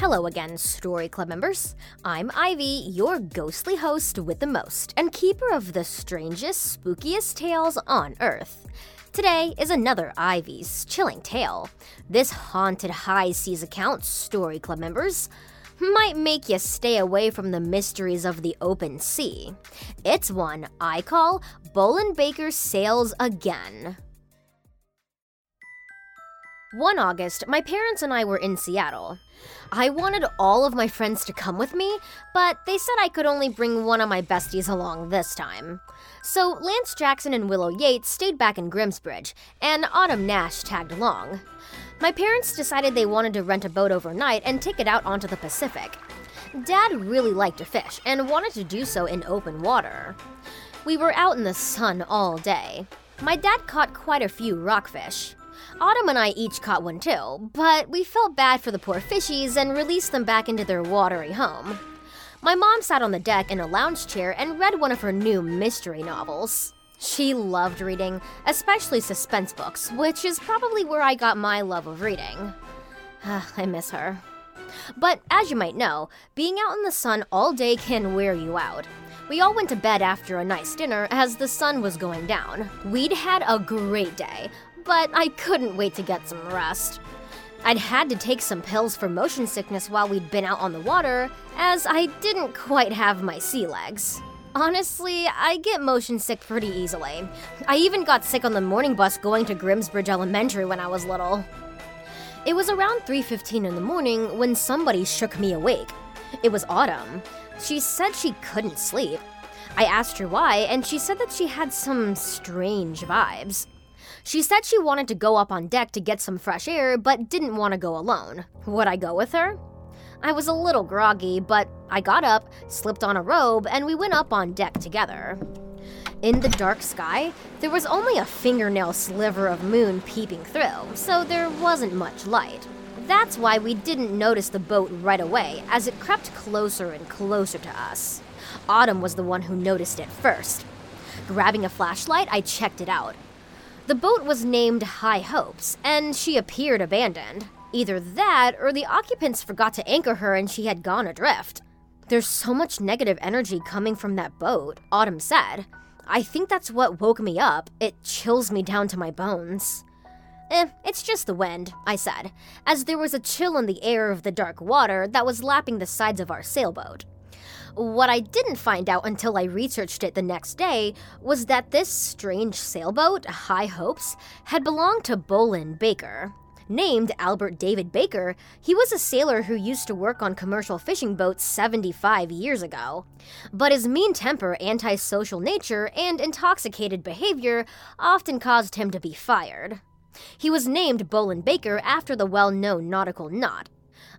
Hello again, Story Club members. I'm Ivy, your ghostly host with the most, and keeper of the strangest, spookiest tales on Earth. Today is another Ivy's chilling tale. This haunted high seas account, Story Club members, might make you stay away from the mysteries of the open sea. It's one I call Bowline Baker Sails Again. One August, my parents and I were in Seattle. I wanted all of my friends to come with me, but they said I could only bring one of my besties along this time. So Lance Jackson and Willow Yates stayed back in Grimsbridge, and Autumn Nash tagged along. My parents decided they wanted to rent a boat overnight and take it out onto the Pacific. Dad really liked to fish and wanted to do so in open water. We were out in the sun all day. My dad caught quite a few rockfish. Autumn and I each caught one too, but we felt bad for the poor fishies and released them back into their watery home. My mom sat on the deck in a lounge chair and read one of her new mystery novels. She loved reading, especially suspense books, which is probably where I got my love of reading. Ah, I miss her. But as you might know, being out in the sun all day can wear you out. We all went to bed after a nice dinner as the sun was going down. We'd had a great day, but I couldn't wait to get some rest. I'd had to take some pills for motion sickness while we'd been out on the water, as I didn't quite have my sea legs. Honestly, I get motion sick pretty easily. I even got sick on the morning bus going to Grimsbridge Elementary when I was little. It was around 3:15 in the morning when somebody shook me awake. It was Autumn. She said she couldn't sleep. I asked her why, and she said that she had some strange vibes. She said she wanted to go up on deck to get some fresh air, but didn't want to go alone. Would I go with her? I was a little groggy, but I got up, slipped on a robe, and we went up on deck together. In the dark sky, there was only a fingernail sliver of moon peeping through, so there wasn't much light. That's why we didn't notice the boat right away, as it crept closer and closer to us. Autumn was the one who noticed it first. Grabbing a flashlight, I checked it out. The boat was named High Hopes, and she appeared abandoned. Either that, or the occupants forgot to anchor her and she had gone adrift. There's so much negative energy coming from that boat, Autumn said. I think that's what woke me up. It chills me down to my bones. Eh, it's just the wind, I said, as there was a chill in the air of the dark water that was lapping the sides of our sailboat. What I didn't find out until I researched it the next day was that this strange sailboat, High Hopes, had belonged to Bowline Baker. Named Albert David Baker, he was a sailor who used to work on commercial fishing boats 75 years ago. But his mean temper, antisocial nature, and intoxicated behavior often caused him to be fired. He was named Bowline Baker after the well known nautical knot,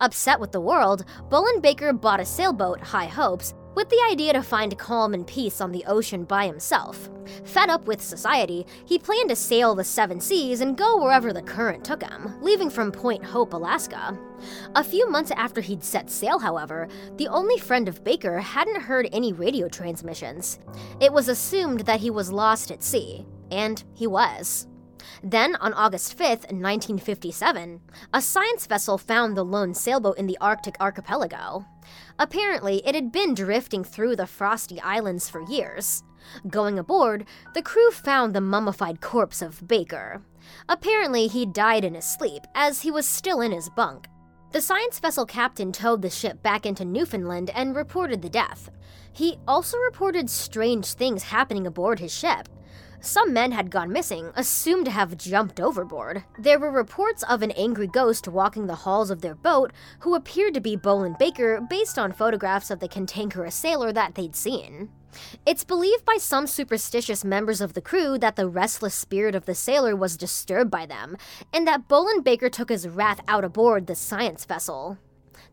Upset with the world, Bowline Baker bought a sailboat, High Hopes, with the idea to find calm and peace on the ocean by himself. Fed up with society, he planned to sail the seven seas and go wherever the current took him, leaving from Point Hope, Alaska. A few months after he'd set sail, however, the only friend of Baker hadn't heard any radio transmissions. It was assumed that he was lost at sea, and he was. Then, on August 5th, 1957, a science vessel found the lone sailboat in the Arctic archipelago. Apparently, it had been drifting through the frosty islands for years. Going aboard, the crew found the mummified corpse of Baker. Apparently, he died in his sleep, as he was still in his bunk. The science vessel captain towed the ship back into Newfoundland and reported the death. He also reported strange things happening aboard his ship. Some men had gone missing, assumed to have jumped overboard. There were reports of an angry ghost walking the halls of their boat who appeared to be Bowline Baker based on photographs of the cantankerous sailor that they'd seen. It's believed by some superstitious members of the crew that the restless spirit of the sailor was disturbed by them, and that Bowline Baker took his wrath out aboard the science vessel.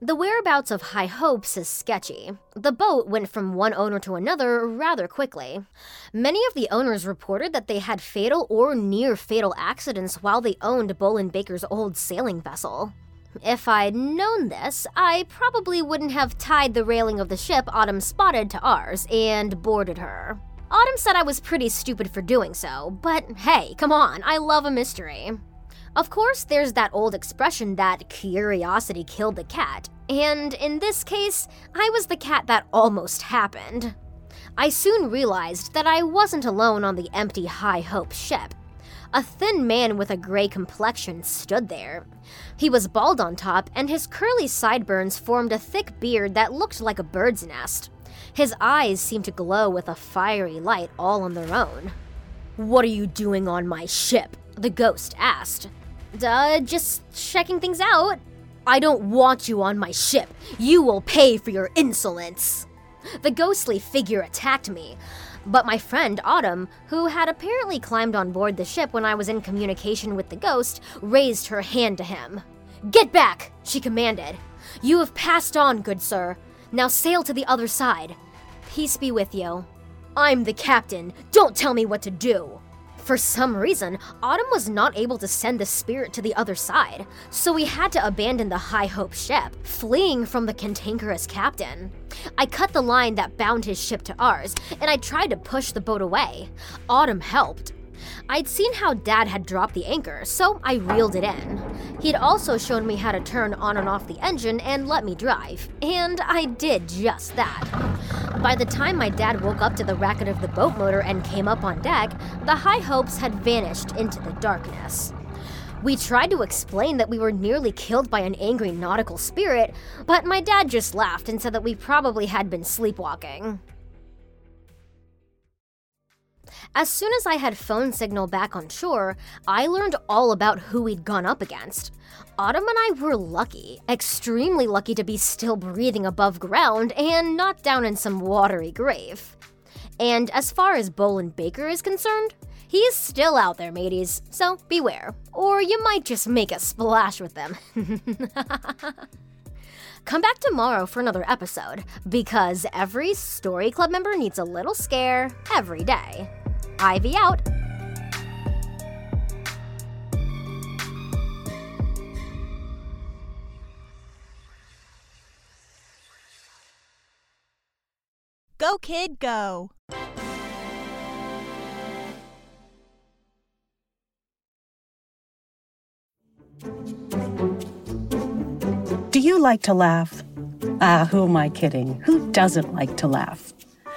The whereabouts of High Hopes is sketchy. The boat went from one owner to another rather quickly. Many of the owners reported that they had fatal or near fatal accidents while they owned Bowline Baker's old sailing vessel. If I'd known this, I probably wouldn't have tied the railing of the ship Autumn spotted to ours and boarded her. Autumn said I was pretty stupid for doing so, but hey, come on, I love a mystery. Of course, there's that old expression that curiosity killed the cat, and in this case, I was the cat that almost happened. I soon realized that I wasn't alone on the empty High Hope ship. A thin man with a gray complexion stood there. He was bald on top, and his curly sideburns formed a thick beard that looked like a bird's nest. His eyes seemed to glow with a fiery light all on their own. What are you doing on my ship? The ghost asked. Uh, just checking things out. I don't want you on my ship. You will pay for your insolence. The ghostly figure attacked me. But my friend Autumn, who had apparently climbed on board the ship when I was in communication with the ghost, raised her hand to him. Get back, she commanded. You have passed on, good sir. Now sail to the other side. Peace be with you. I'm the captain. Don't tell me what to do. For some reason, Autumn was not able to send the spirit to the other side, so we had to abandon the High Hope ship, fleeing from the cantankerous captain. I cut the line that bound his ship to ours, and I tried to push the boat away. Autumn helped. I'd seen how Dad had dropped the anchor, so I reeled it in. He'd also shown me how to turn on and off the engine and let me drive, and I did just that. By the time my dad woke up to the racket of the boat motor and came up on deck, the high hopes had vanished into the darkness. We tried to explain that we were nearly killed by an angry nautical spirit, but my dad just laughed and said that we probably had been sleepwalking. As soon as I had phone signal back on shore, I learned all about who we'd gone up against. Autumn and I were lucky, extremely lucky to be still breathing above ground and not down in some watery grave. And as far as Bowline Baker is concerned, he's still out there, mateys, so beware, or you might just make a splash with them. Come back tomorrow for another episode, because every Story Club member needs a little scare every day. Ivy out. Go, kid, go. Do you like to laugh? Ah, who am I kidding? Who doesn't like to laugh?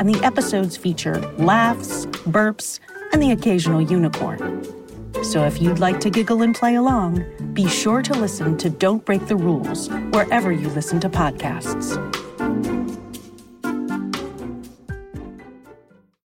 and the episodes feature laughs, burps, and the occasional unicorn. So if you'd like to giggle and play along, be sure to listen to Don't Break the Rules wherever you listen to podcasts.